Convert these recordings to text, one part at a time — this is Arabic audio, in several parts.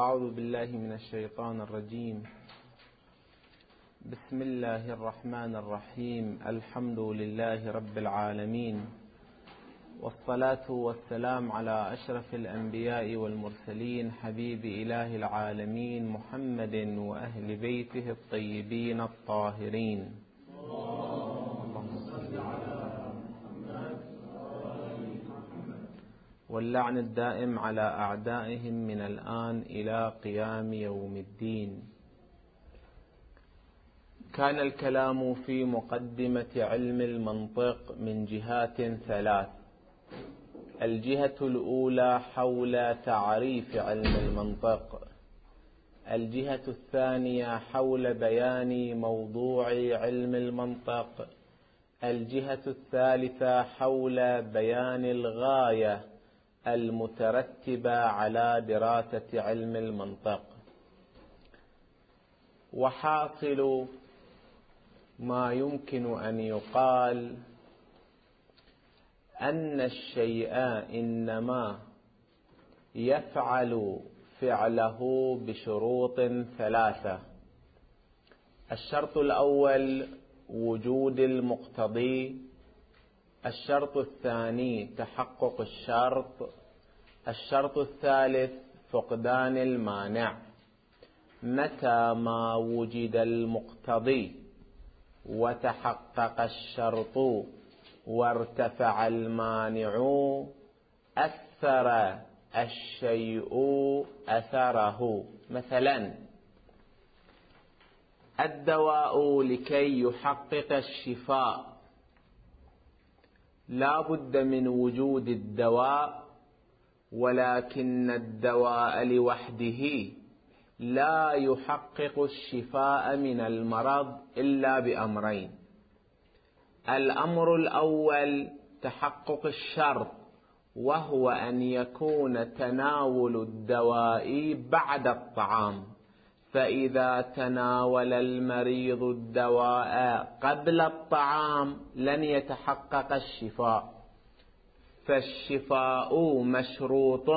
أعوذ بالله من الشيطان الرجيم. بسم الله الرحمن الرحيم. الحمد لله رب العالمين. والصلاة والسلام على أشرف الأنبياء والمرسلين حبيب إله العالمين محمد وأهل بيته الطيبين الطاهرين. واللعن الدائم على أعدائهم من الآن إلى قيام يوم الدين. كان الكلام في مقدمة علم المنطق من جهات ثلاث. الجهة الأولى حول تعريف علم المنطق. الجهة الثانية حول بيان موضوع علم المنطق. الجهة الثالثة حول بيان الغاية. المترتبة على دراسة علم المنطق. وحاصل ما يمكن أن يقال أن الشيء إنما يفعل فعله بشروط ثلاثة. الشرط الأول وجود المقتضي الشرط الثاني تحقق الشرط. الشرط الثالث فقدان المانع. متى ما وجد المقتضي وتحقق الشرط وارتفع المانع أثر الشيء أثره. مثلا الدواء لكي يحقق الشفاء. لا بد من وجود الدواء ولكن الدواء لوحده لا يحقق الشفاء من المرض إلا بأمرين. الأمر الأول تحقق الشرط وهو أن يكون تناول الدواء بعد الطعام. فإذا تناول المريض الدواء قبل الطعام لن يتحقق الشفاء. فالشفاء مشروط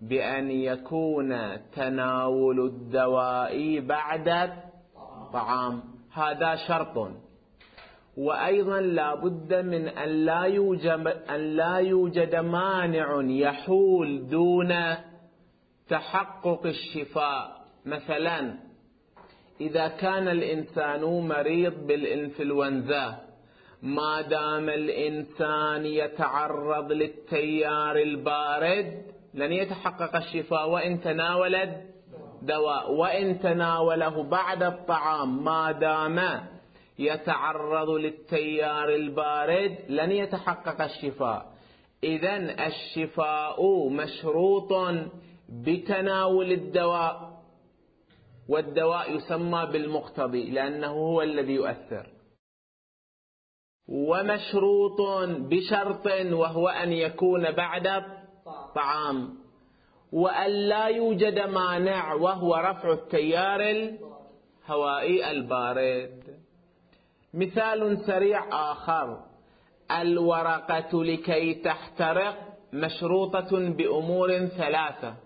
بأن يكون تناول الدواء بعد الطعام. هذا شرط. وأيضا لا بد من أن لا يوجد, أن لا يوجد مانع يحول دون تحقق الشفاء. مثلا إذا كان الإنسان مريض بالإنفلونزا ما دام الإنسان يتعرض للتيار البارد لن يتحقق الشفاء وإن تناول الدواء وإن تناوله بعد الطعام ما دام يتعرض للتيار البارد لن يتحقق الشفاء. إذا الشفاء مشروط بتناول الدواء والدواء يسمى بالمقتضي لأنه هو الذي يؤثر. ومشروط بشرط وهو أن يكون بعد الطعام وأن لا يوجد مانع وهو رفع التيار الهوائي البارد. مثال سريع آخر. الورقة لكي تحترق مشروطة بأمور ثلاثة.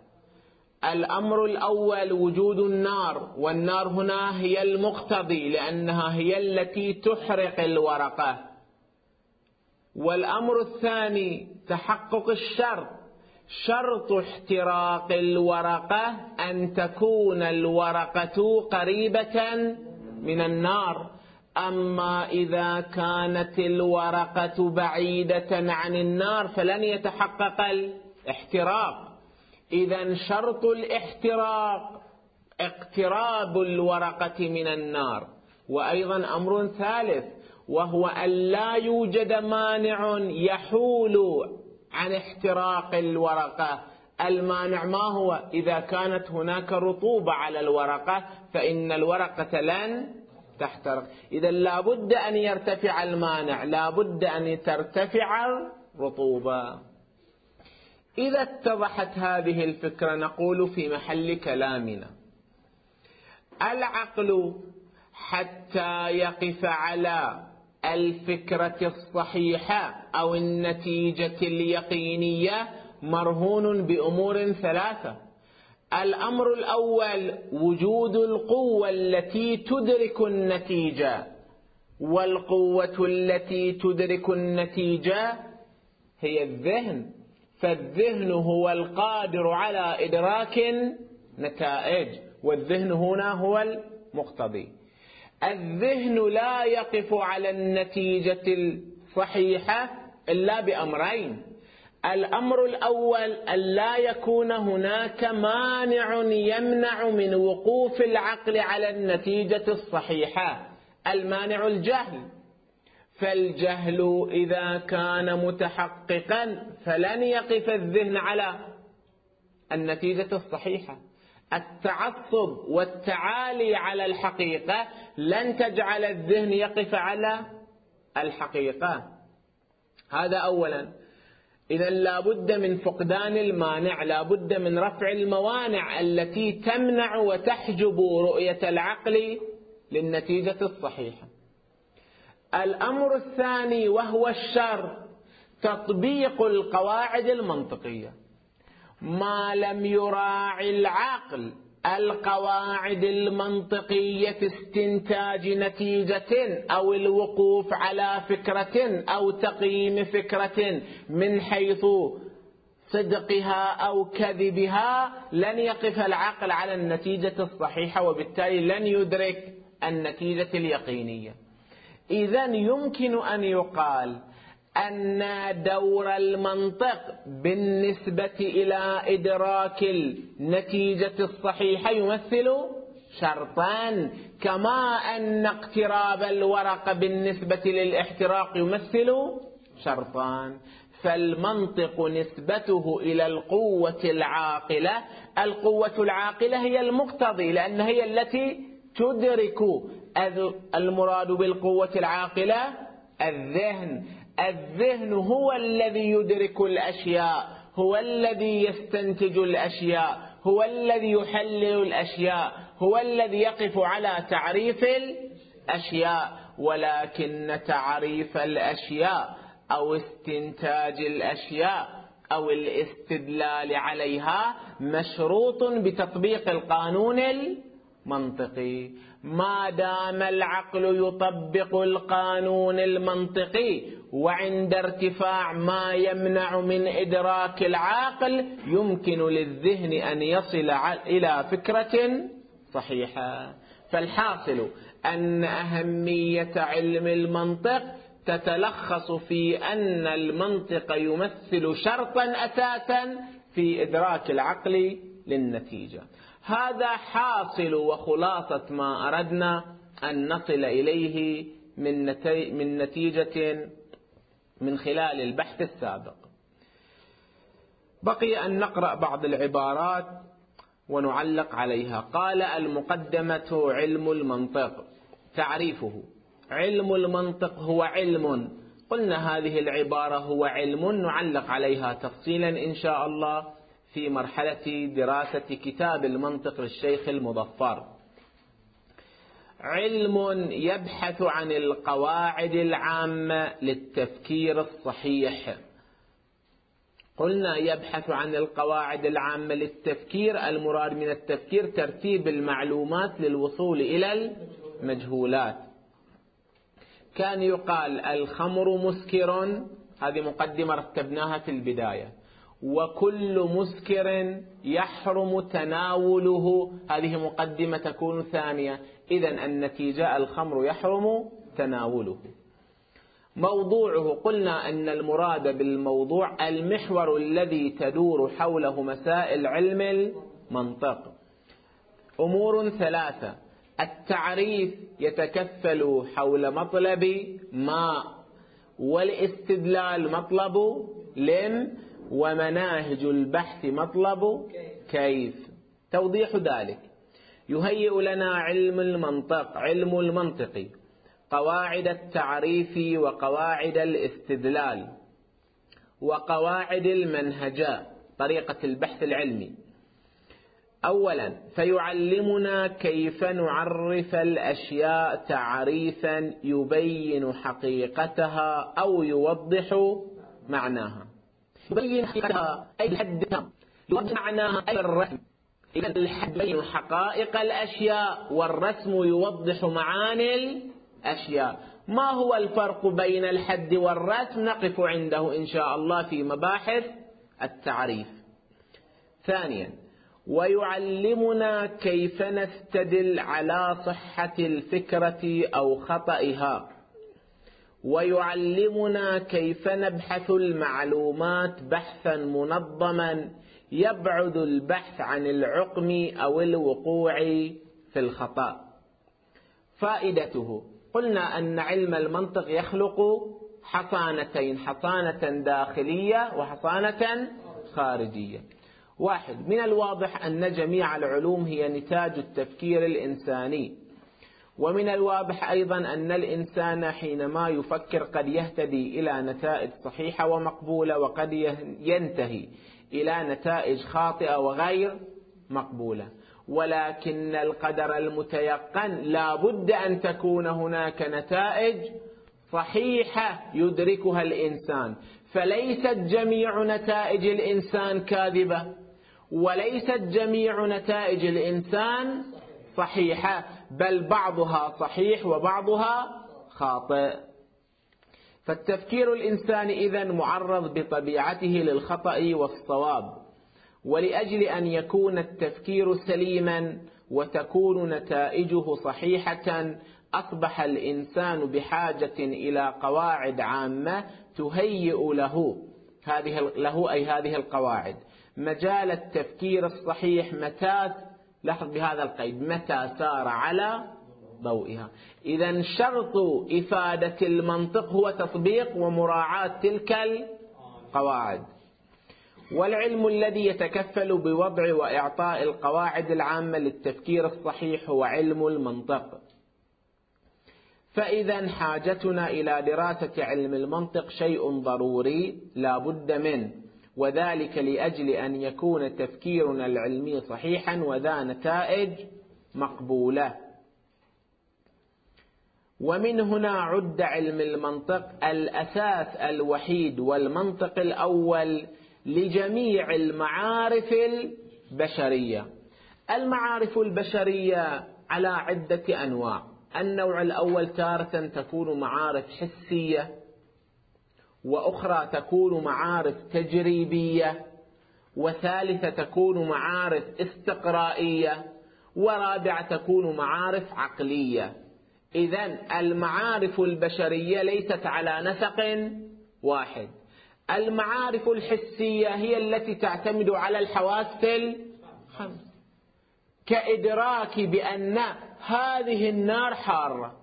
الأمر الأول وجود النار والنار هنا هي المقتضي لأنها هي التي تحرق الورقة. والأمر الثاني تحقق الشرط شرط احتراق الورقة أن تكون الورقة قريبة من النار. أما إذا كانت الورقة بعيدة عن النار فلن يتحقق الاحتراق. إذا شرط الاحتراق اقتراب الورقة من النار. وأيضا أمر ثالث وهو أن لا يوجد مانع يحول عن احتراق الورقة. المانع ما هو؟ إذا كانت هناك رطوبة على الورقة فإن الورقة لن تحترق. إذا لابد أن يرتفع المانع لابد أن ترتفع الرطوبة. إذا اتضحت هذه الفكرة نقول في محل كلامنا العقل حتى يقف على الفكرة الصحيحة أو النتيجة اليقينية مرهون بأمور ثلاثة. الأمر الأول وجود القوة التي تدرك النتيجة والقوة التي تدرك النتيجة هي الذهن. فالذهن هو القادر على إدراك نتائج والذهن هنا هو المقتضي. الذهن لا يقف على النتيجة الصحيحة إلا بأمرين. الأمر الأول أن لا يكون هناك مانع يمنع من وقوف العقل على النتيجة الصحيحة المانع الجهل. فالجهل إذا كان متحققا فلن يقف الذهن على النتيجة الصحيحة. التعصب والتعالي على الحقيقة لن تجعل الذهن يقف على الحقيقة. هذا أولا. إذا لابد من فقدان المانع لابد من رفع الموانع التي تمنع وتحجب رؤية العقل للنتيجة الصحيحة. الأمر الثاني وهو الشر تطبيق القواعد المنطقية. ما لم يراعي العقل القواعد المنطقية في استنتاج نتيجة أو الوقوف على فكرة أو تقييم فكرة من حيث صدقها أو كذبها لن يقف العقل على النتيجة الصحيحة وبالتالي لن يدرك النتيجة اليقينية. إذا يمكن أن يقال أن دور المنطق بالنسبة إلى إدراك النتيجة الصحيحة يمثل شرطان كما أن اقتراب الورق بالنسبة للاحتراق يمثل شرطان. فالمنطق نسبته إلى القوة العاقلة القوة العاقلة هي المقتضي لأن هي التي تدرك المراد بالقوة العاقلة؟ الذهن. الذهن هو الذي يدرك الأشياء هو الذي يستنتج الأشياء هو الذي يحلل الأشياء هو الذي يقف على تعريف الأشياء. ولكن تعريف الأشياء أو استنتاج الأشياء أو الاستدلال عليها مشروط بتطبيق القانون المنطقي ما دام العقل يطبق القانون المنطقي وعند ارتفاع ما يمنع من إدراك العاقل يمكن للذهن أن يصل إلى فكرة صحيحة. فالحاصل أن أهمية علم المنطق تتلخص في أن المنطق يمثل شرطا أساسا في إدراك العقل للنتيجة. هذا حاصل وخلاصة ما أردنا أن نصل إليه من, من نتيجة من خلال البحث السابق. بقي أن نقرأ بعض العبارات ونعلق عليها. قال المقدمة علم المنطق. تعريفه. علم المنطق هو علم. قلنا هذه العبارة هو علم. نعلق عليها تفصيلا إن شاء الله. في مرحلة دراسة كتاب المنطق للشيخ المظفر. علم يبحث عن القواعد العامة للتفكير الصحيح. قلنا يبحث عن القواعد العامة للتفكير المراد من التفكير ترتيب المعلومات للوصول إلى المجهولات. كان يقال الخمر مسكر هذه مقدمة رتبناها في البداية. وكل مسكر يحرم تناوله. هذه مقدمة تكون ثانية. إذا النتيجة الخمر يحرم تناوله. موضوعه قلنا أن المراد بالموضوع المحور الذي تدور حوله مسائل علم المنطق. أمور ثلاثة. التعريف يتكفل حول مطلب ما والاستدلال مطلب لم ومناهج البحث مطلب كيف؟ توضيح ذلك. يهيئ لنا علم المنطق علم المنطق قواعد التعريف وقواعد الاستدلال وقواعد المنهجة طريقة البحث العلمي. أولا فيعلمنا كيف نعرف الأشياء تعريفا يبين حقيقتها أو يوضح معناها. يبين حقيقتها أي الحد يوضح معناها أي الرسم. إذا الحد يبين حقائق الأشياء والرسم يوضح معاني الأشياء. ما هو الفرق بين الحد والرسم؟ نقف عنده إن شاء الله في مباحث التعريف. ثانيا ويعلمنا كيف نستدل على صحة الفكرة أو خطئها. ويعلمنا كيف نبحث المعلومات بحثا منظما يبعد البحث عن العقم أو الوقوع في الخطأ. فائدته قلنا أن علم المنطق يخلق حصانتين حصانة داخلية وحصانة خارجية. واحد من الواضح أن جميع العلوم هي نتاج التفكير الإنساني. ومن الواضح أيضا أن الإنسان حينما يفكر قد يهتدي إلى نتائج صحيحة ومقبولة وقد ينتهي إلى نتائج خاطئة وغير مقبولة. ولكن القدر المتيقن لا بد أن تكون هناك نتائج صحيحة يدركها الإنسان. فليست جميع نتائج الإنسان كاذبة وليست جميع نتائج الإنسان صحيحة. بل بعضها صحيح وبعضها خاطئ. فالتفكير الإنساني إذا معرض بطبيعته للخطأ والصواب ولأجل أن يكون التفكير سليما وتكون نتائجه صحيحة أصبح الإنسان بحاجة إلى قواعد عامة تهيئ له هذه له أي هذه القواعد. مجال التفكير الصحيح متى لاحظ بهذا القيد. متى سار على ضوئها؟ إذا شرط إفادة المنطق هو تطبيق ومراعاة تلك القواعد. والعلم الذي يتكفل بوضع وإعطاء القواعد العامة للتفكير الصحيح هو علم المنطق. فإذا حاجتنا إلى دراسة علم المنطق شيء ضروري لا بد منه. وذلك لأجل أن يكون تفكيرنا العلمي صحيحا وذا نتائج مقبولة. ومن هنا عد علم المنطق الأساس الوحيد والمنطق الأول لجميع المعارف البشرية. المعارف البشرية على عدة أنواع. النوع الأول تارة تكون معارف حسية وأخرى تكون معارف تجريبية وثالثة تكون معارف استقرائية ورابعة تكون معارف عقلية. إذا المعارف البشرية ليست على نسق واحد. المعارف الحسية هي التي تعتمد على الحواس الخمس كإدراك بأن هذه النار حارة.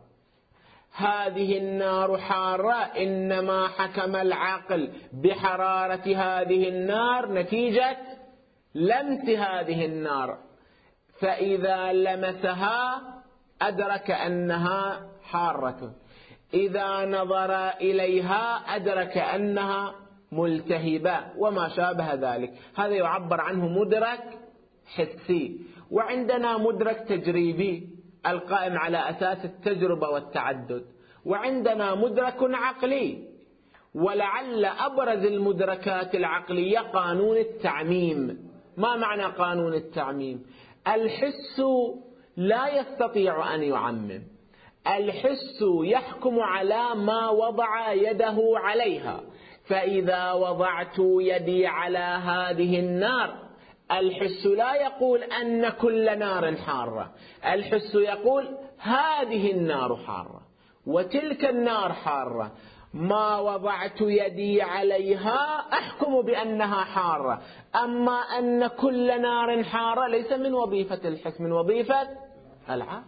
هذه النار حارة إنما حكم العقل بحرارة هذه النار نتيجة لمس هذه النار. فإذا لمسها أدرك أنها حارة. إذا نظر إليها أدرك أنها ملتهبة وما شابه ذلك. هذا يعبر عنه مدرك حسي. وعندنا مدرك تجريبي. القائم على أساس التجربة والتعدد. وعندنا مدرك عقلي. ولعل أبرز المدركات العقلية قانون التعميم. ما معنى قانون التعميم؟ الحس لا يستطيع أن يعمم. الحس يحكم على ما وضع يده عليها. فإذا وضعت يدي على هذه النار الحس لا يقول أن كل نار حارة. الحس يقول هذه النار حارة وتلك النار حارة. ما وضعت يدي عليها أحكم بأنها حارة. أما أن كل نار حارة ليس من وظيفة الحس من وظيفة العقل.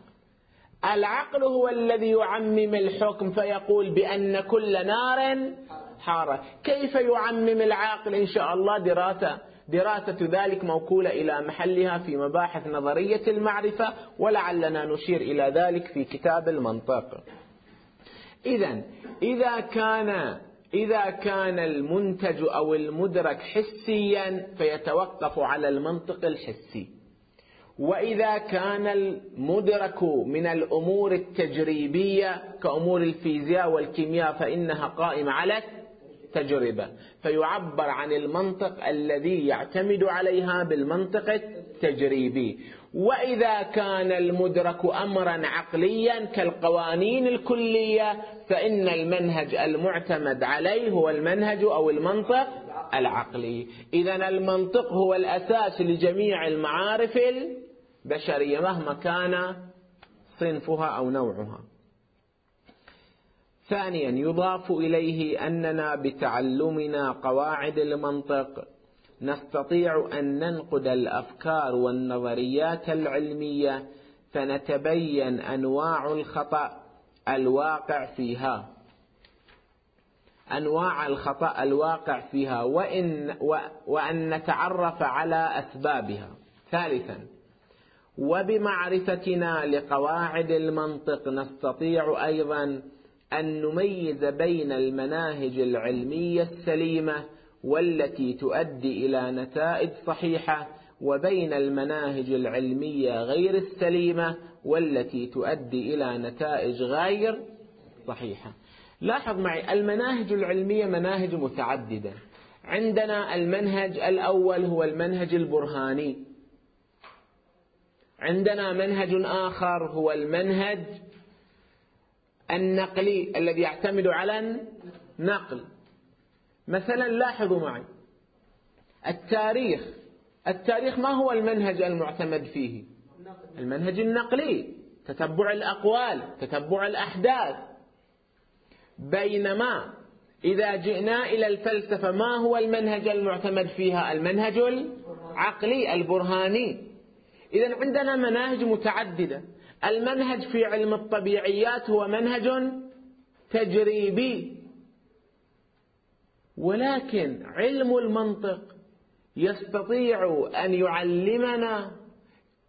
العقل هو الذي يعمم الحكم فيقول بأن كل نار حارة. كيف يعمم العاقل إن شاء الله دراسة؟ دراسة ذلك موكولة إلى محلها في مباحث نظرية المعرفة ولعلنا نشير إلى ذلك في كتاب المنطق. إذا إذا كان إذا كان المنتج أو المدرك حسيا فيتوقف على المنطق الحسي. وإذا كان المدرك من الأمور التجريبية كأمور الفيزياء والكيمياء فإنها قائمة على تجربة. فيعبر عن المنطق الذي يعتمد عليها بالمنطق التجريبي. وإذا كان المدرك أمرا عقليا كالقوانين الكلية فإن المنهج المعتمد عليه هو المنهج أو المنطق العقلي. إذا المنطق هو الأساس لجميع المعارف البشرية مهما كان صنفها أو نوعها. ثانيا يضاف إليه أننا بتعلمنا قواعد المنطق. نستطيع أن ننقد الأفكار والنظريات العلمية فنتبين أنواع الخطأ الواقع فيها. أنواع الخطأ الواقع فيها وإن وأن نتعرف على أسبابها. ثالثا وبمعرفتنا لقواعد المنطق نستطيع أيضا أن نميز بين المناهج العلمية السليمة والتي تؤدي إلى نتائج صحيحة وبين المناهج العلمية غير السليمة والتي تؤدي إلى نتائج غير صحيحة. لاحظ معي المناهج العلمية مناهج متعددة. عندنا المنهج الأول هو المنهج البرهاني. عندنا منهج آخر هو المنهج النقلي الذي يعتمد على النقل. مثلا لاحظوا معي التاريخ التاريخ ما هو المنهج المعتمد فيه؟ المنهج النقلي تتبع الأقوال تتبع الأحداث. بينما إذا جئنا إلى الفلسفة ما هو المنهج المعتمد فيها؟ المنهج العقلي البرهاني. إذا عندنا مناهج متعددة. المنهج في علم الطبيعيات هو منهج تجريبي. ولكن علم المنطق يستطيع أن يعلمنا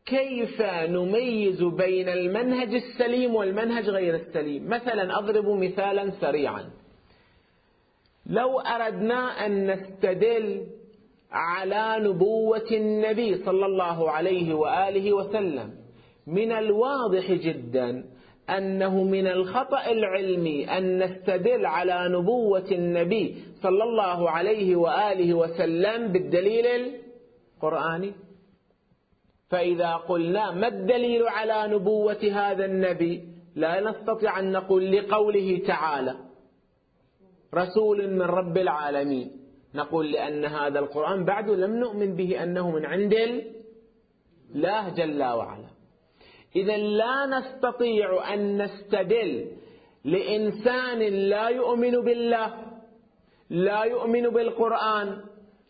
كيف نميز بين المنهج السليم والمنهج غير السليم. مثلا أضرب مثالا سريعا. لو أردنا أن نستدل على نبوة النبي صلى الله عليه وآله وسلم من الواضح جدا أنه من الخطأ العلمي أن نستدل على نبوة النبي صلى الله عليه وآله وسلم بالدليل القرآني. فإذا قلنا ما الدليل على نبوة هذا النبي؟ لا نستطيع أن نقول لقوله تعالى. رسول من رب العالمين. نقول لأن هذا القرآن بعد لم نؤمن به أنه من عند الله جل وعلا. إذا لا نستطيع أن نستدل لإنسان لا يؤمن بالله لا يؤمن بالقرآن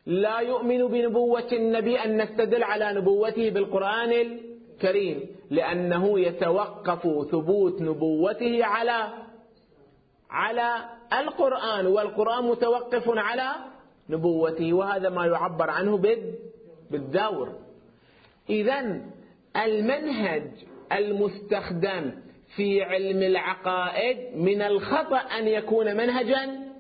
لا يؤمن بنبوة النبي أن نستدل على نبوته بالقرآن الكريم لأنه يتوقف ثبوت نبوته على على القرآن والقرآن متوقف على نبوته وهذا ما يعبر عنه بالدور. إذا المنهج المستخدم في علم العقائد من الخطأ أن يكون منهجا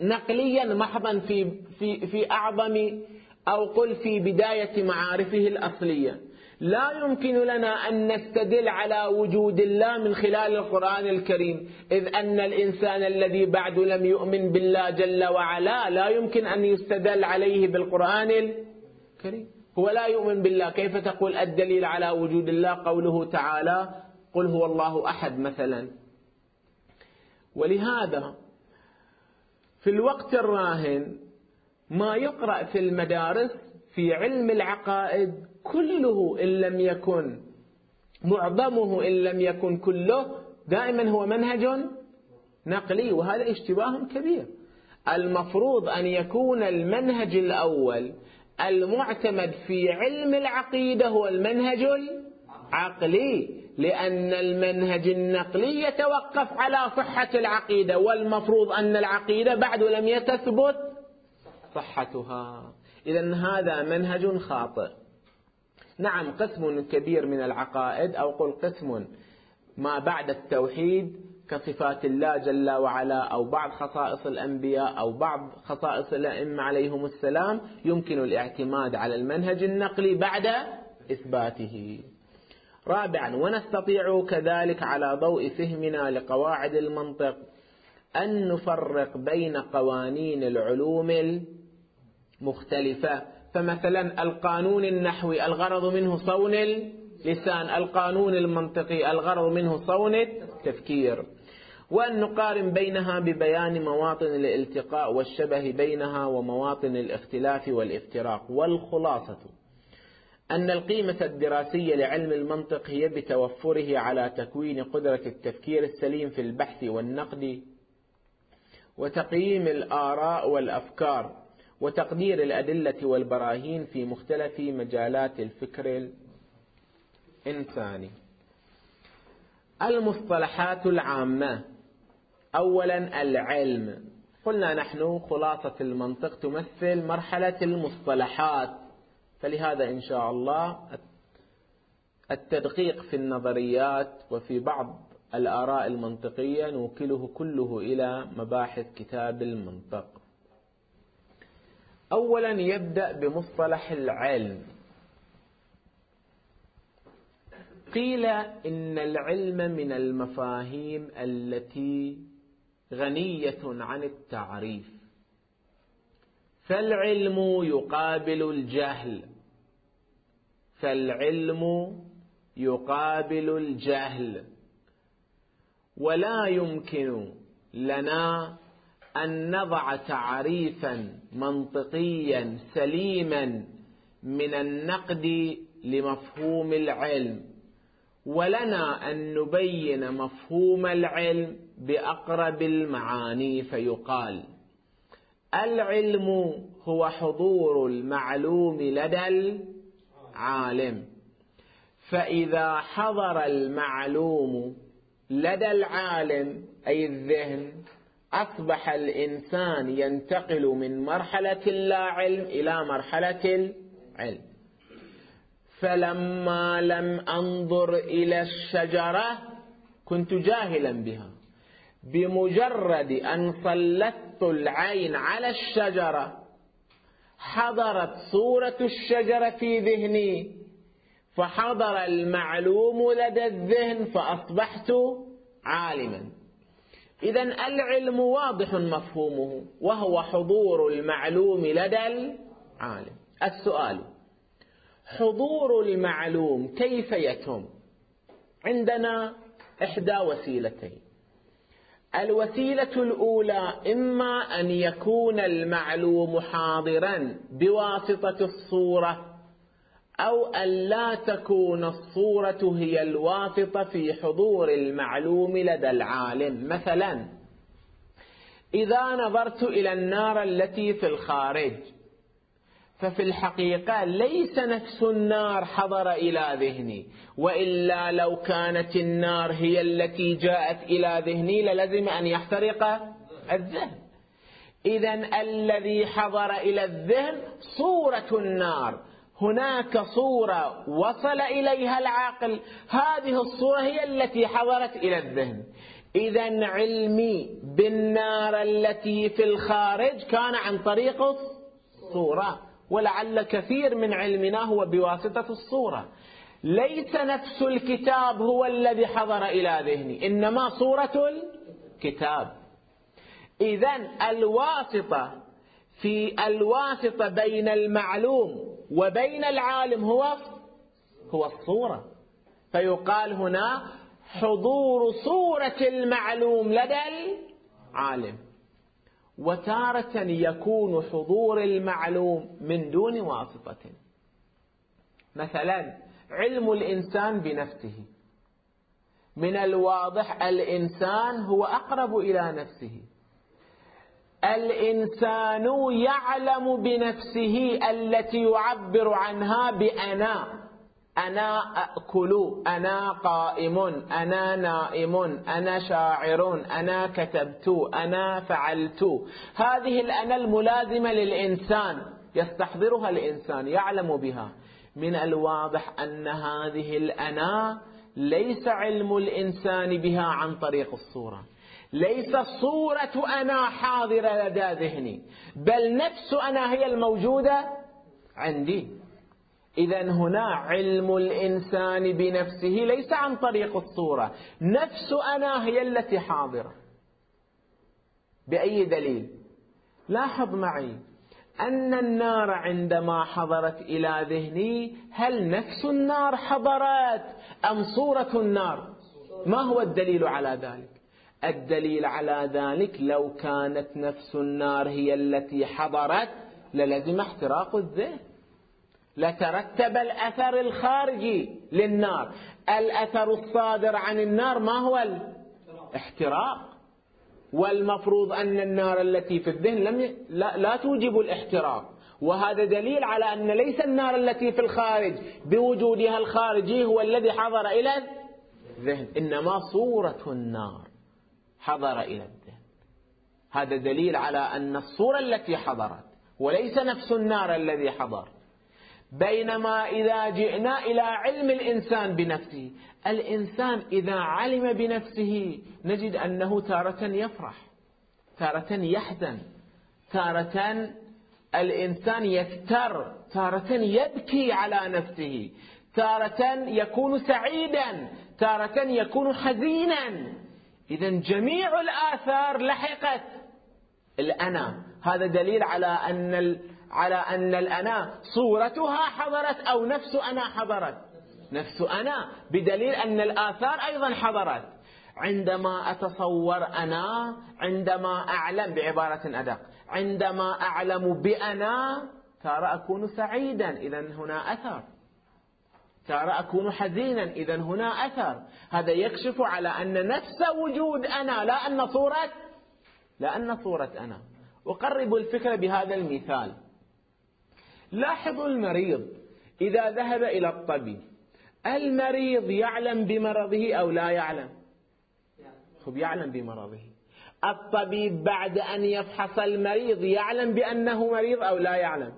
نقليا محضا في في في أعظم أو قل في بداية معارفه الأصلية. لا يمكن لنا أن نستدل على وجود الله من خلال القرآن الكريم إذ أن الإنسان الذي بعد لم يؤمن بالله جل وعلا لا يمكن أن يستدل عليه بالقرآن الكريم. هو لا يؤمن بالله. كيف تقول الدليل على وجود الله؟ قوله تعالى قل هو الله أحد مثلا. ولهذا في الوقت الراهن ما يقرأ في المدارس في علم العقائد كله إن لم يكن معظمه إن لم يكن كله دائما هو منهج نقلي وهذا اشتباه كبير. المفروض أن يكون المنهج الأول المعتمد في علم العقيدة هو المنهج العقلي لأن المنهج النقلي يتوقف على صحة العقيدة والمفروض أن العقيدة بعد لم يتثبت صحتها. إذا هذا منهج خاطئ. نعم قسم كبير من العقائد أو قل قسم ما بعد التوحيد كصفات الله جل وعلا أو بعض خصائص الأنبياء أو بعض خصائص الأئمة عليهم السلام يمكن الاعتماد على المنهج النقلي بعد إثباته. رابعا ونستطيع كذلك على ضوء فهمنا لقواعد المنطق أن نفرق بين قوانين العلوم المختلفة. فمثلا القانون النحوي الغرض منه صون اللسان القانون المنطقي الغرض منه صون التفكير. وأن نقارن بينها ببيان مواطن الالتقاء والشبه بينها ومواطن الاختلاف والافتراق والخلاصة. أن القيمة الدراسية لعلم المنطق هي بتوفره على تكوين قدرة التفكير السليم في البحث والنقد وتقييم الآراء والأفكار وتقدير الأدلة والبراهين في مختلف مجالات الفكر الإنساني. المصطلحات العامة. أولا العلم. قلنا نحن خلاصة المنطق تمثل مرحلة المصطلحات. فلهذا إن شاء الله التدقيق في النظريات وفي بعض الآراء المنطقية نوكله كله إلى مباحث كتاب المنطق. أولا يبدأ بمصطلح العلم. قيل إن العلم من المفاهيم التي غنية عن التعريف. فالعلم يقابل الجهل. فالعلم يقابل الجهل. ولا يمكن لنا أن نضع تعريفا منطقيا سليما من النقد لمفهوم العلم. ولنا أن نبين مفهوم العلم بأقرب المعاني فيقال العلم هو حضور المعلوم لدى العالم فإذا حضر المعلوم لدى العالم أي الذهن أصبح الإنسان ينتقل من مرحلة اللا علم إلى مرحلة العلم. فلما لم أنظر إلى الشجرة كنت جاهلا بها. بمجرد أن سلطت العين على الشجرة حضرت صورة الشجرة في ذهني فحضر المعلوم لدى الذهن فأصبحت عالما. إذا العلم واضح مفهومه وهو حضور المعلوم لدى العالم. السؤال حضور المعلوم كيف يتم عندنا إحدى وسيلتين. الوسيلة الأولى إما أن يكون المعلوم حاضرا بواسطة الصورة أو أن لا تكون الصورة هي الواسطة في حضور المعلوم لدى العالم. مثلا إذا نظرت إلى النار التي في الخارج ففي الحقيقة ليس نفس النار حضر إلى ذهني وإلا لو كانت النار هي التي جاءت إلى ذهني للزم أن يحترق الذهن. إذا الذي حضر إلى الذهن صورة النار هناك صورة وصل إليها العقل هذه الصورة هي التي حضرت إلى الذهن. إذا علمي بالنار التي في الخارج كان عن طريق الصورة. ولعل كثير من علمنا هو بواسطة الصورة. ليس نفس الكتاب هو الذي حضر إلى ذهني إنما صورة الكتاب. إذا الواسطة في الواسطة بين المعلوم وبين العالم هو هو الصورة. فيقال هنا حضور صورة المعلوم لدى العالم. وتارة يكون حضور المعلوم من دون واسطة. مثلا علم الإنسان بنفسه. من الواضح الإنسان هو أقرب إلى نفسه. الإنسان يعلم بنفسه التي يعبر عنها بأنا أنا أكل أنا قائم أنا نائم أنا شاعر أنا كتبت أنا فعلت. هذه الأنا الملازمة للإنسان يستحضرها الإنسان يعلم بها. من الواضح أن هذه الأنا ليس علم الإنسان بها عن طريق الصورة. ليس صورة أنا حاضرة لدى ذهني بل نفس أنا هي الموجودة عندي. إذا هنا علم الإنسان بنفسه ليس عن طريق الصورة. نفس أنا هي التي حاضرة. بأي دليل؟ لاحظ معي أن النار عندما حضرت إلى ذهني هل نفس النار حضرت أم صورة النار؟ ما هو الدليل على ذلك؟ الدليل على ذلك لو كانت نفس النار هي التي حضرت للزم احتراق الذهن. لترتب الأثر الخارجي للنار. الأثر الصادر عن النار ما هو الاحتراق والمفروض أن النار التي في الذهن لم ي... لا, لا توجب الاحتراق. وهذا دليل على أن ليس النار التي في الخارج بوجودها الخارجي هو الذي حضر إلى الذهن إنما صورة النار حضر إلى الذهن. هذا دليل على أن الصورة التي حضرت وليس نفس النار الذي حضر. بينما إذا جئنا إلى علم الإنسان بنفسه. الإنسان إذا علم بنفسه نجد أنه تارة يفرح تارة يحزن تارة الإنسان يفتر تارة يبكي على نفسه تارة يكون سعيدا تارة يكون حزينا. إذا جميع الآثار لحقت. الأنا هذا دليل على أن على أن الأنا صورتها حضرت أو نفس أنا حضرت. نفس أنا بدليل أن الآثار أيضا حضرت. عندما أتصور أنا عندما أعلم بعبارة أدق. عندما أعلم بأنا ترى أكون سعيدا إذا هنا أثر. ترى أكون حزينا إذا هنا أثر. هذا يكشف على أن نفس وجود أنا لا أن صورة لا أن صورة أنا. أقرب الفكرة بهذا المثال. لاحظوا المريض إذا ذهب إلى الطبيب المريض يعلم بمرضه أو لا يعلم؟ خب يعلم بمرضه. الطبيب بعد أن يفحص المريض يعلم بأنه مريض أو لا يعلم؟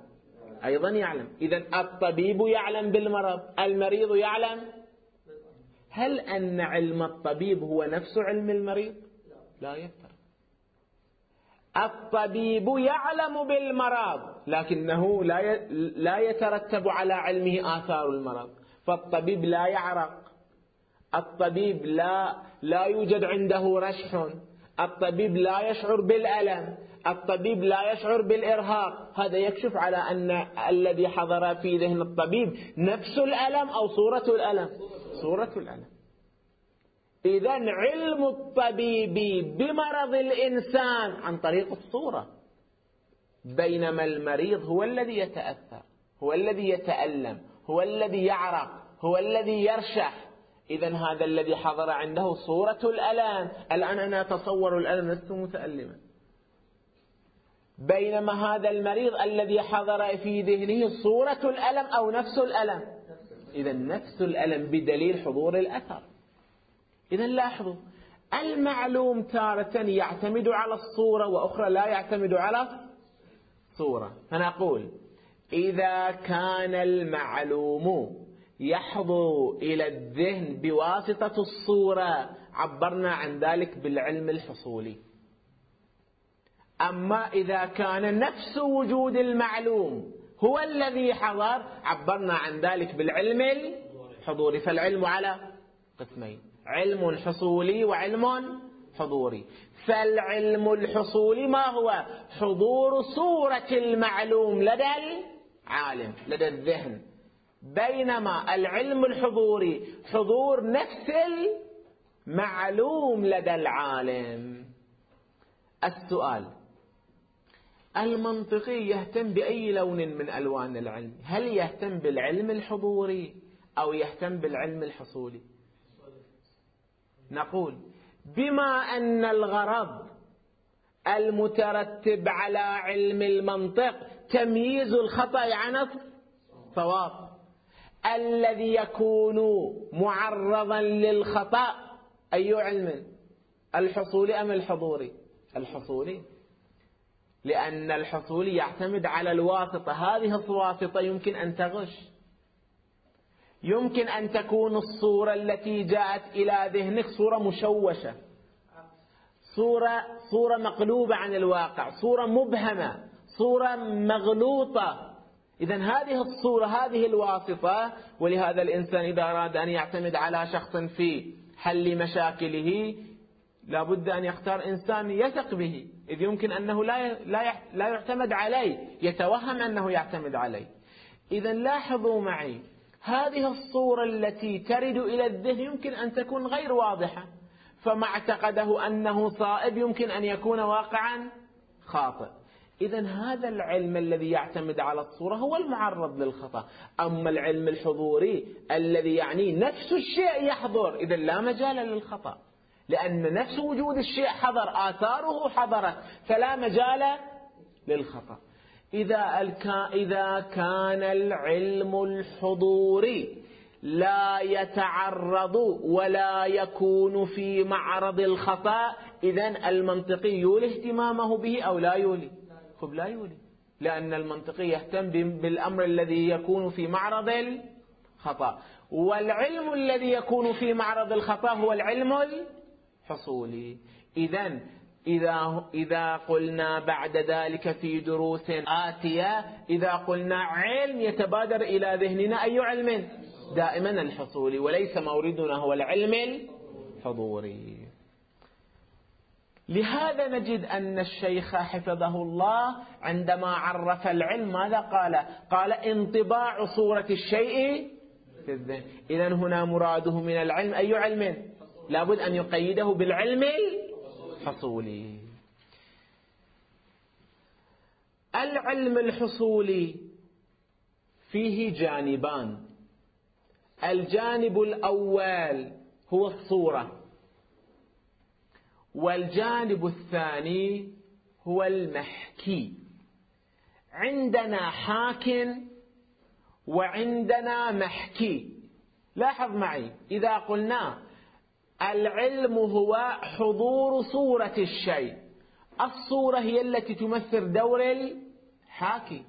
أيضا يعلم. إذا الطبيب يعلم بالمرض المريض يعلم؟ هل أن علم الطبيب هو نفس علم المريض؟ لا. يفتر الطبيب يعلم بالمرض. لكنه لا لا يترتب على علمه آثار المرض. فالطبيب لا يعرق. الطبيب لا لا يوجد عنده رشح. الطبيب لا يشعر بالألم. الطبيب لا يشعر بالإرهاق. هذا يكشف على أن الذي حضر في ذهن الطبيب نفس الألم أو صورة الألم. صورة الألم. إذا علم الطبيب بمرض الإنسان عن طريق الصورة. بينما المريض هو الذي يتأثر هو الذي يتألم هو الذي يعرق هو الذي يرشح. إذا هذا الذي حضر عنده صورة الألم. الآن أنا أتصور الألم لست متألما. بينما هذا المريض الذي حضر في ذهنه صورة الألم أو نفس الألم. إذا نفس الألم بدليل حضور الأثر. إذا لاحظوا المعلوم تارة يعتمد على الصورة وأخرى لا يعتمد على صورة. فنقول إذا كان المعلوم يحضر إلى الذهن بواسطة الصورة عبرنا عن ذلك بالعلم الحصولي. أما إذا كان نفس وجود المعلوم هو الذي حضر عبرنا عن ذلك بالعلم الحضوري. فالعلم على قسمين. علم حصولي وعلم حضوري فالعلم الحصولي ما هو؟ حضور صورة المعلوم لدى العالم لدى الذهن. بينما العلم الحضوري حضور نفس المعلوم لدى العالم. السؤال المنطقي يهتم بأي لون من ألوان العلم؟ هل يهتم بالعلم الحضوري أو يهتم بالعلم الحصولي؟ نقول بما أن الغرض المترتب على علم المنطق تمييز الخطأ عن الصواب. الذي يكون معرضا للخطأ أي علم؟ الحصولي أم الحضوري؟ الحصولي. لأن الحصولي يعتمد على الواسطة. هذه الواسطة يمكن أن تغش. يمكن أن تكون الصورة التي جاءت إلى ذهنك صورة مشوشة. صورة, صورة مقلوبة عن الواقع صورة مبهمة صورة مغلوطة. إذا هذه الصورة هذه الواسطة ولهذا الإنسان إذا أراد أن يعتمد على شخص في حل مشاكله لا بد أن يختار إنسان يثق به إذ يمكن أنه لا لا يعتمد عليه يتوهم أنه يعتمد عليه. إذا لاحظوا معي هذه الصورة التي ترد إلى الذهن يمكن أن تكون غير واضحة فما اعتقده أنه صائب يمكن أن يكون واقعا خاطئ. إذا هذا العلم الذي يعتمد على الصورة هو المعرض للخطأ. أما العلم الحضوري الذي يعني نفس الشيء يحضر إذا لا مجال للخطأ. لأن نفس وجود الشيء حضر آثاره حضرت فلا مجال للخطأ. إذا, إذا كان العلم الحضوري لا يتعرض ولا يكون في معرض الخطأ إذا المنطقي يولي اهتمامه به أو لا يولي؟ خب لا يولي. لأن المنطقي يهتم بالأمر الذي يكون في معرض الخطأ. والعلم الذي يكون في معرض الخطأ هو العلم الحصولي. إذا إذا إذا قلنا بعد ذلك في دروس آتية إذا قلنا علم يتبادر إلى ذهننا أي علم؟ دائما الحصولي وليس موردنا هو العلم الحضوري لهذا نجد أن الشيخ حفظه الله عندما عرف العلم ماذا قال؟ قال انطباع صورة الشيء في الذهن. إذا هنا مراده من العلم أي علم؟ لابد أن يقيده بالعلم الحصولي العلم الحصولي فيه جانبان. الجانب الأول هو الصورة والجانب الثاني هو المحكي عندنا حاك وعندنا محكي لاحظ معي إذا قلنا العلم هو حضور صورة الشيء. الصورة هي التي تمثل دور الحاكي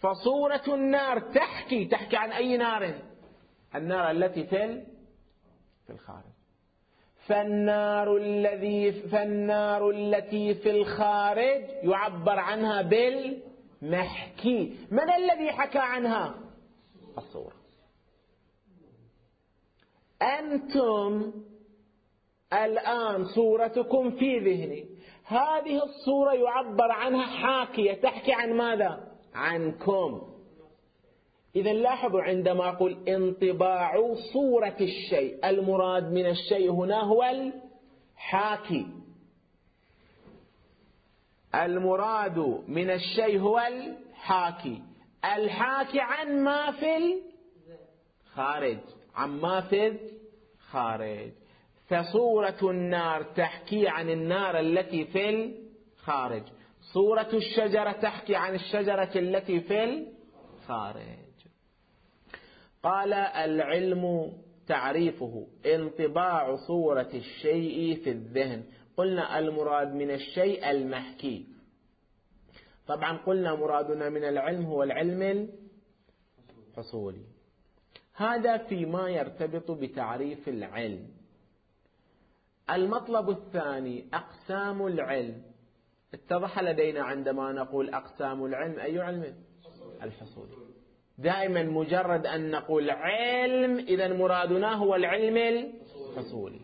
فصورة النار تحكي تحكي عن أي نار؟ النار التي في في الخارج. فالنار الذي فالنار التي في الخارج يعبر عنها بالمحكي. من الذي حكى عنها؟ الصورة. أنتم الآن صورتكم في ذهني. هذه الصورة يعبر عنها حاكية. تحكي عن ماذا؟ عنكم. إذا لاحظوا عندما أقول انطباع صورة الشيء المراد من الشيء هنا هو الحاكي. المراد من الشيء هو الحاكي. الحاكي عن ما في الخارج عن ما في الخارج فصورة النار تحكي عن النار التي في الخارج. صورة الشجرة تحكي عن الشجرة التي في الخارج. قال العلم تعريفه انطباع صورة الشيء في الذهن. قلنا المراد من الشيء المحكي. طبعا قلنا مرادنا من العلم هو العلم الحصولي. هذا فيما يرتبط بتعريف العلم. المطلب الثاني أقسام العلم. اتضح لدينا عندما نقول أقسام العلم أي علم؟ الحصولي دائما مجرد أن نقول علم إذا مرادنا هو العلم الحصولي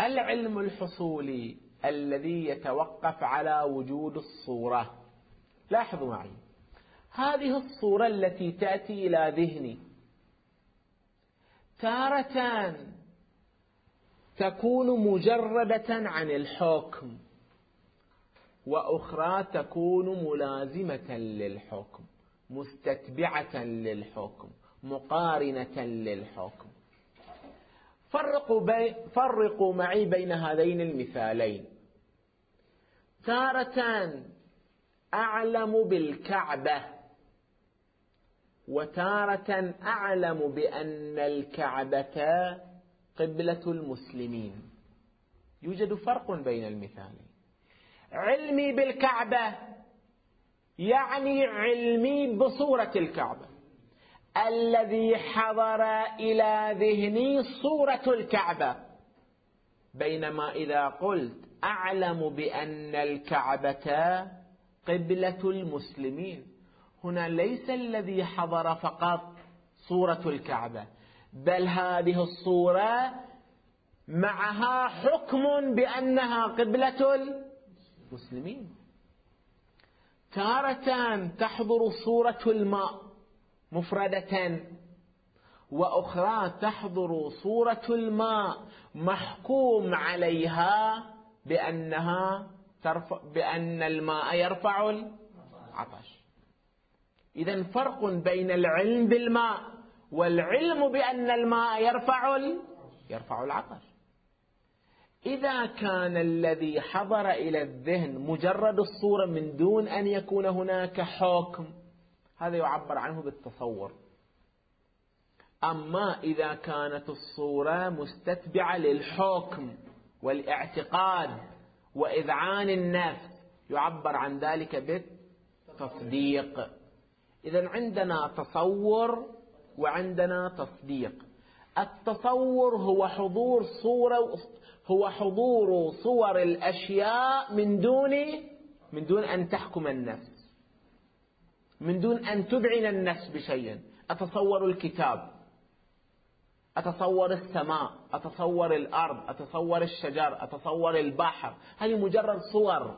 العلم الحصولي الذي يتوقف على وجود الصورة. لاحظوا معي. هذه الصورة التي تأتي إلى ذهني. تارة تكون مجردة عن الحكم وأخرى تكون ملازمة للحكم مستتبعة للحكم مقارنة للحكم. فرقوا, بي فرقوا معي بين هذين المثالين. تارة أعلم بالكعبة وتارة أعلم بأن الكعبة قبلة المسلمين. يوجد فرق بين المثالين علمي بالكعبة يعني علمي بصورة الكعبة. الذي حضر إلى ذهني صورة الكعبة. بينما إذا قلت أعلم بأن الكعبة قبلة المسلمين. هنا ليس الذي حضر فقط صورة الكعبة. بل هذه الصورة معها حكم بأنها قبلة المسلمين. تارة تحضر صورة الماء مفردة وأخرى تحضر صورة الماء محكوم عليها بأنها ترفع بأن الماء يرفع العطش. إذا فرق بين العلم بالماء والعلم بأن الماء يرفع يرفع العطش إذا كان الذي حضر إلى الذهن مجرد الصورة من دون أن يكون هناك حكم هذا يعبر عنه بالتصور. أما إذا كانت الصورة مستتبعة للحكم والاعتقاد وإذعان النفس يعبر عن ذلك بالتصديق. إذا عندنا تصور وعندنا تصديق. التصور هو حضور صورة هو حضور صور الأشياء من دون من دون أن تحكم النفس. من دون أن تذعن النفس بشيء. أتصور الكتاب. أتصور السماء. أتصور الأرض. أتصور الشجر. أتصور البحر. هذه مجرد صور.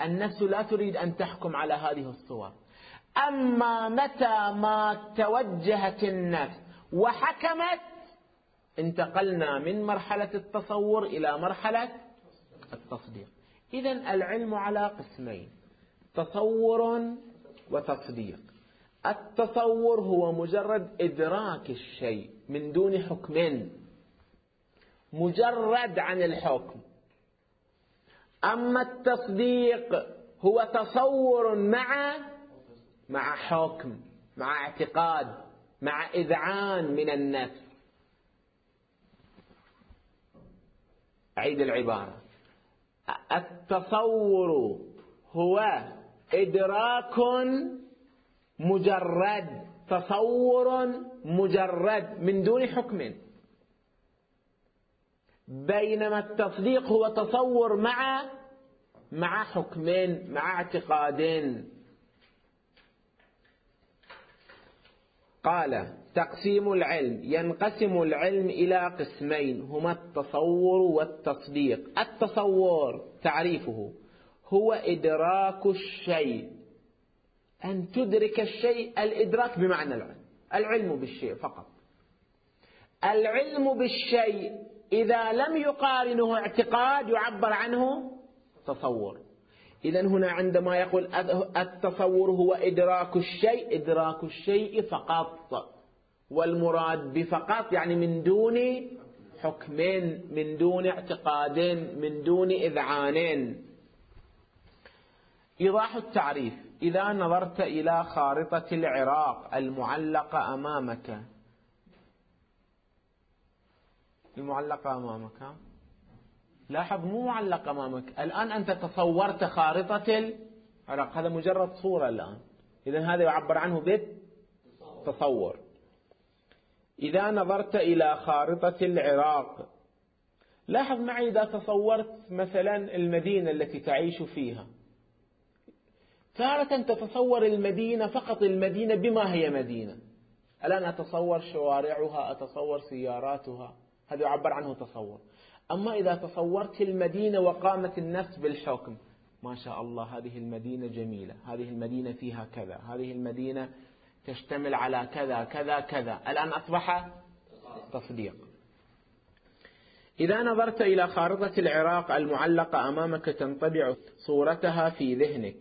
النفس لا تريد أن تحكم على هذه الصور. أما متى ما توجهت النفس وحكمت انتقلنا من مرحلة التصور إلى مرحلة التصديق. إذا العلم على قسمين تصور وتصديق. التصور هو مجرد إدراك الشيء من دون حكم مجرد عن الحكم. أما التصديق هو تصور مع مع حكم مع اعتقاد مع إذعان من النفس. أعيد العبارة. التصور هو إدراك مجرد تصور مجرد من دون حكم. بينما التصديق هو تصور مع مع حكمين مع اعتقادين قال تقسيم العلم ينقسم العلم إلى قسمين هما التصور والتصديق. التصور تعريفه هو إدراك الشيء. أن تدرك الشيء الإدراك بمعنى العلم. العلم بالشيء فقط. العلم بالشيء إذا لم يقارنه اعتقاد يعبر عنه تصور. إذا هنا عندما يقول التصور هو إدراك الشيء إدراك الشيء فقط والمراد بفقط يعني من دون حكمين من دون اعتقادين من دون إذعانين. إيضاح التعريف إذا نظرت إلى خارطة العراق المعلقة أمامك. المعلقة أمامك لاحظ مو معلق أمامك. الآن أنت تصورت خارطة العراق هذا مجرد صورة الآن. إذا هذا يعبر عنه بالتصور. إذا نظرت إلى خارطة العراق لاحظ معي إذا تصورت مثلا المدينة التي تعيش فيها. تارة تتصور المدينة فقط المدينة بما هي مدينة. الآن أتصور شوارعها أتصور سياراتها. هذا يعبر عنه تصور. أما إذا تصورت المدينة وقامت النفس بالحكم ما شاء الله هذه المدينة جميلة هذه المدينة فيها كذا هذه المدينة تشتمل على كذا كذا كذا. الآن أصبح تصديق. إذا نظرت إلى خارطة العراق المعلقة أمامك تنطبع صورتها في ذهنك.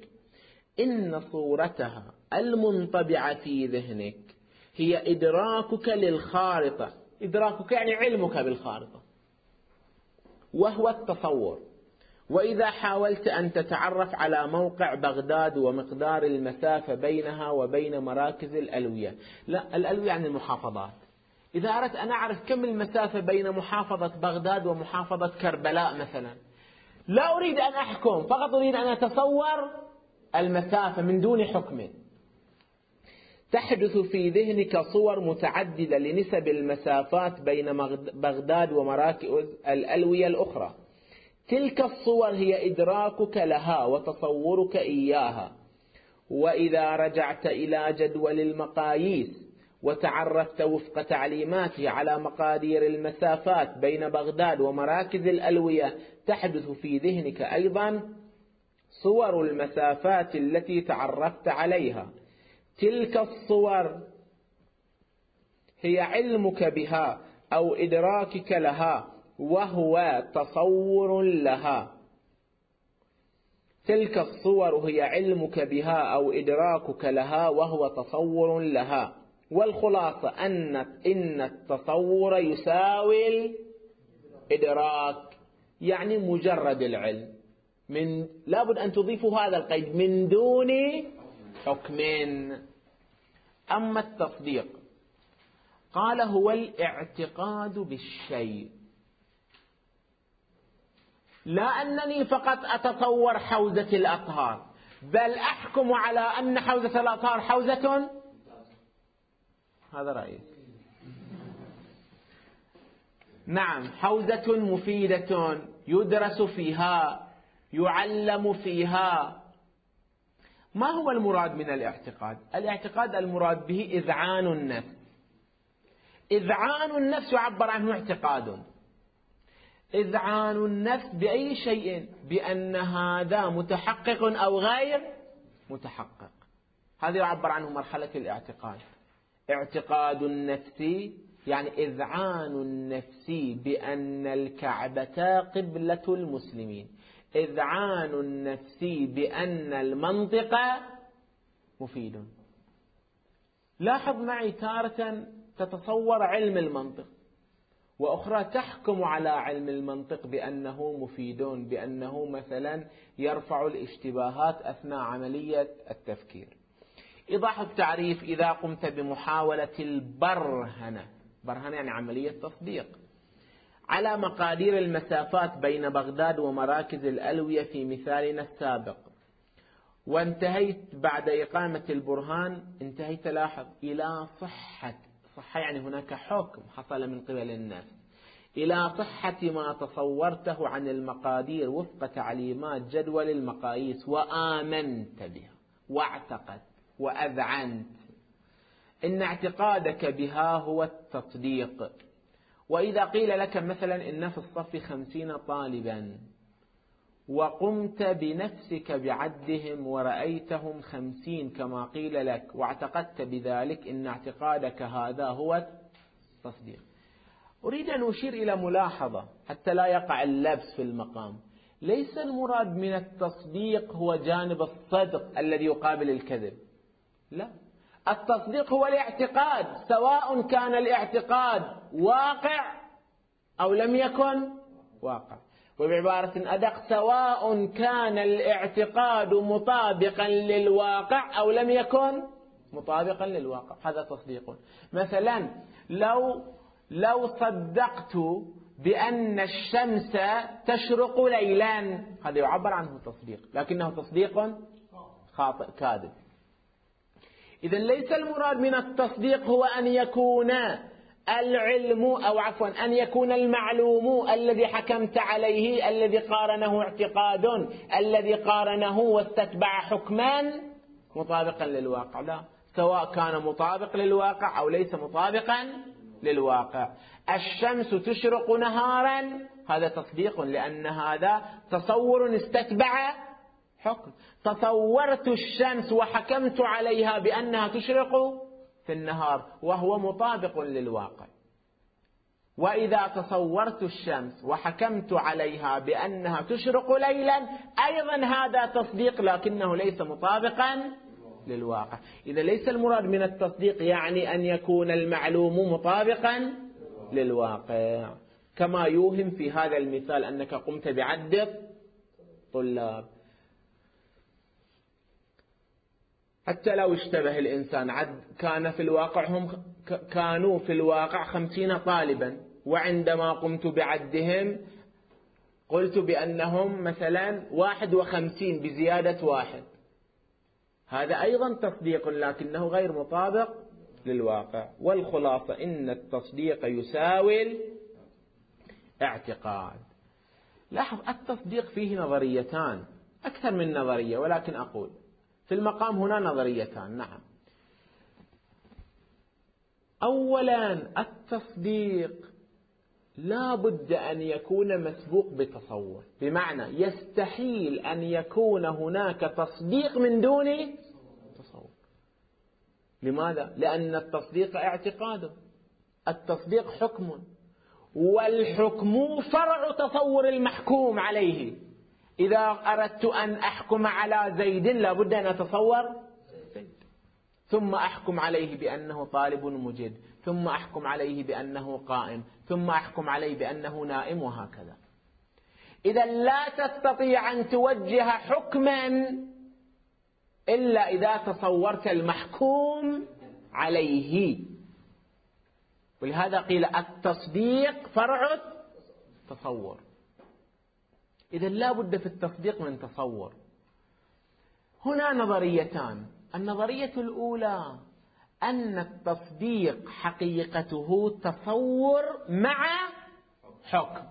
إن صورتها المنطبعة في ذهنك هي إدراكك للخارطة. إدراكك يعني علمك بالخارطة. وهو التصور. وإذا حاولت أن تتعرف على موقع بغداد ومقدار المسافة بينها وبين مراكز الألوية. لا الألوية يعني المحافظات. إذا أردت أن أعرف كم المسافة بين محافظة بغداد ومحافظة كربلاء مثلا لا أريد أن أحكم فقط أريد أن أتصور المسافة من دون حكم. تحدث في ذهنك صور متعددة لنسب المسافات بين بغداد ومراكز الألوية الأخرى. تلك الصور هي إدراكك لها وتصورك إياها. وإذا رجعت إلى جدول المقاييس وتعرفت وفق تعليماته على مقادير المسافات بين بغداد ومراكز الألوية تحدث في ذهنك أيضا صور المسافات التي تعرفت عليها. تلك الصور هي علمك بها أو إدراكك لها وهو تصور لها. تلك الصور هي علمك بها أو إدراكك لها وهو تصور لها. والخلاصة أن إن التصور يساوي الإدراك يعني مجرد العلم. من لابد أن تضيفوا هذا القيد من دون حكم أما التصديق قال هو الاعتقاد بالشيء. لا أنني فقط أتصور حوزة الأطهار بل أحكم على أن حوزة الأطهار حوزة. هذا رأيي. نعم حوزة مفيدة يدرس فيها يعلم فيها. ما هو المراد من الاعتقاد؟ الاعتقاد المراد به إذعان النفس. إذعان النفس يعبر عنه اعتقاد. إذعان النفس بأي شيء؟ بأن هذا متحقق أو غير متحقق. هذا يعبر عنه مرحلة الاعتقاد. اعتقاد النفس يعني إذعان النفس بأن الكعبة قبلة المسلمين. إذعان النفس بأن المنطق مفيد. لاحظ معي تارة تتصور علم المنطق وأخرى تحكم على علم المنطق بأنه مفيد بأنه مثلا يرفع الاشتباهات أثناء عملية التفكير. إيضاح التعريف إذا قمت بمحاولة البرهنة. برهنة يعني عملية تصديق. على مقادير المسافات بين بغداد ومراكز الألوية في مثالنا السابق. وانتهيت بعد إقامة البرهان انتهيت لاحظ إلى صحة صحة يعني هناك حكم حصل من قبل الناس. إلى صحة ما تصورته عن المقادير وفق تعليمات جدول المقاييس وآمنت بها واعتقدت وأذعنت. إن اعتقادك بها هو التصديق. وإذا قيل لك مثلا إن في الصف خمسين طالبا وقمت بنفسك بعدهم ورأيتهم خمسين كما قيل لك واعتقدت بذلك إن اعتقادك هذا هو التصديق. أريد أن أشير إلى ملاحظة حتى لا يقع اللبس في المقام. ليس المراد من التصديق هو جانب الصدق الذي يقابل الكذب. لا. التصديق هو الاعتقاد سواء كان الاعتقاد واقع أو لم يكن واقع. وبعبارة أدق سواء كان الاعتقاد مطابقا للواقع أو لم يكن مطابقا للواقع. هذا تصديق. مثلا لو لو صدقت بأن الشمس تشرق ليلا هذا يعبر عنه تصديق لكنه تصديق خاطئ كاذب. إذا ليس المراد من التصديق هو أن يكون العلم أو عفوا أن يكون المعلوم الذي حكمت عليه الذي قارنه اعتقاد الذي قارنه واستتبع حكما مطابقا للواقع. لا سواء كان مطابق للواقع أو ليس مطابقا للواقع. الشمس تشرق نهارا هذا تصديق لأن هذا تصور استتبع حكم. تصورت الشمس وحكمت عليها بأنها تشرق في النهار وهو مطابق للواقع. وإذا تصورت الشمس وحكمت عليها بأنها تشرق ليلا أيضا هذا تصديق لكنه ليس مطابقا للواقع. إذا ليس المراد من التصديق يعني أن يكون المعلوم مطابقا للواقع. كما يوهم في هذا المثال أنك قمت بعد طلاب حتى لو اشتبه الإنسان عد كان في الواقع هم كانوا في الواقع خمسين طالبا. وعندما قمت بعدهم قلت بأنهم مثلا واحد وخمسين بزيادة واحد. هذا أيضا تصديق لكنه غير مطابق للواقع. والخلاصة إن التصديق يساوي الاعتقاد. لاحظ التصديق فيه نظريتان أكثر من نظرية ولكن أقول في المقام هنا نظريتان نعم. أولا التصديق لا بد أن يكون مسبوق بتصور بمعنى يستحيل أن يكون هناك تصديق من دون تصور لماذا؟ لأن التصديق اعتقاد التصديق حكم والحكم فرع تصور المحكوم عليه. إذا أردت أن أحكم على زيد لابد أن أتصور زيد. ثم أحكم عليه بأنه طالب مجد ثم أحكم عليه بأنه قائم ثم أحكم عليه بأنه نائم وهكذا. إذا لا تستطيع أن توجه حكما إلا إذا تصورت المحكوم عليه. ولهذا قيل التصديق فرع تصور إذا لا بد في التصديق من تصور. هنا نظريتان. النظرية الأولى أن التصديق حقيقته تصور مع حكم.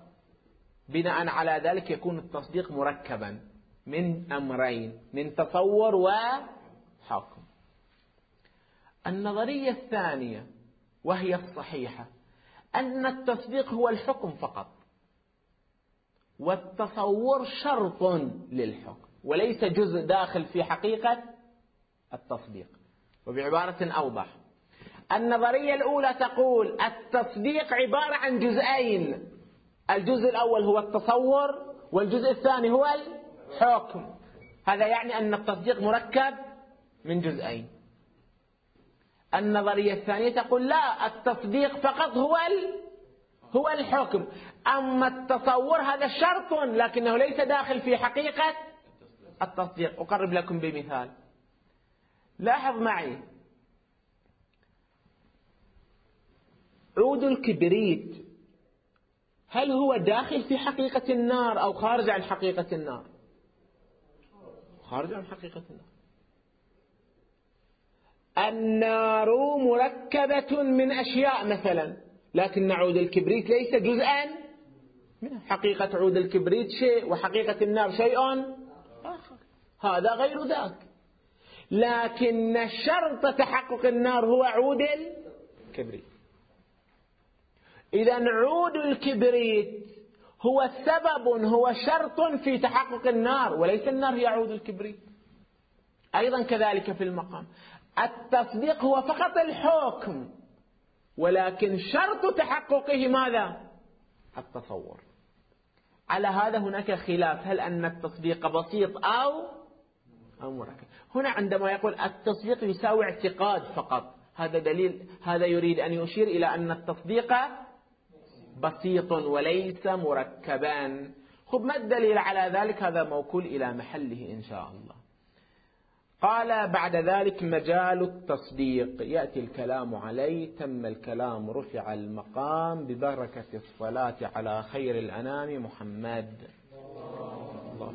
بناء على ذلك يكون التصديق مركبا من أمرين من تصور وحكم النظرية الثانية وهي الصحيحة أن التصديق هو الحكم فقط. والتصور شرط للحكم وليس جزء داخل في حقيقة التصديق. وبعبارة أوضح. النظرية الأولى تقول التصديق عبارة عن جزئين. الجزء الأول هو التصور والجزء الثاني هو الحكم. هذا يعني أن التصديق مركب من جزئين. النظرية الثانية تقول لا التصديق فقط هو هو الحكم. أما التصور هذا شرط لكنه ليس داخل في حقيقة التصديق. أقرب لكم بمثال. لاحظ معي. عود الكبريت. هل هو داخل في حقيقة النار أو خارج عن حقيقة النار؟ خارج عن حقيقة النار. النار مركبة من أشياء مثلا. لكن عود الكبريت ليس جزءا من حقيقة عود الكبريت شيء وحقيقة النار شيء آخر. هذا غير ذاك. لكن شرط تحقق النار هو عود الكبريت. إذا عود الكبريت هو سبب هو شرط في تحقق النار وليس النار هي عود الكبريت. أيضا كذلك في المقام. التصديق هو فقط الحكم. ولكن شرط تحققه ماذا؟ التصور. على هذا هناك خلاف. هل أن التصديق بسيط أو أو مركب؟ هنا عندما يقول التصديق يساوي اعتقاد فقط. هذا دليل هذا يريد أن يشير إلى أن التصديق بسيط وليس مركبا. خب ما الدليل على ذلك؟ هذا موكول إلى محله إن شاء الله. قال بعد ذلك مجال التصديق. يأتي الكلام عليه تم الكلام رفع المقام ببركة الصلاة على خير الأنام محمد. الله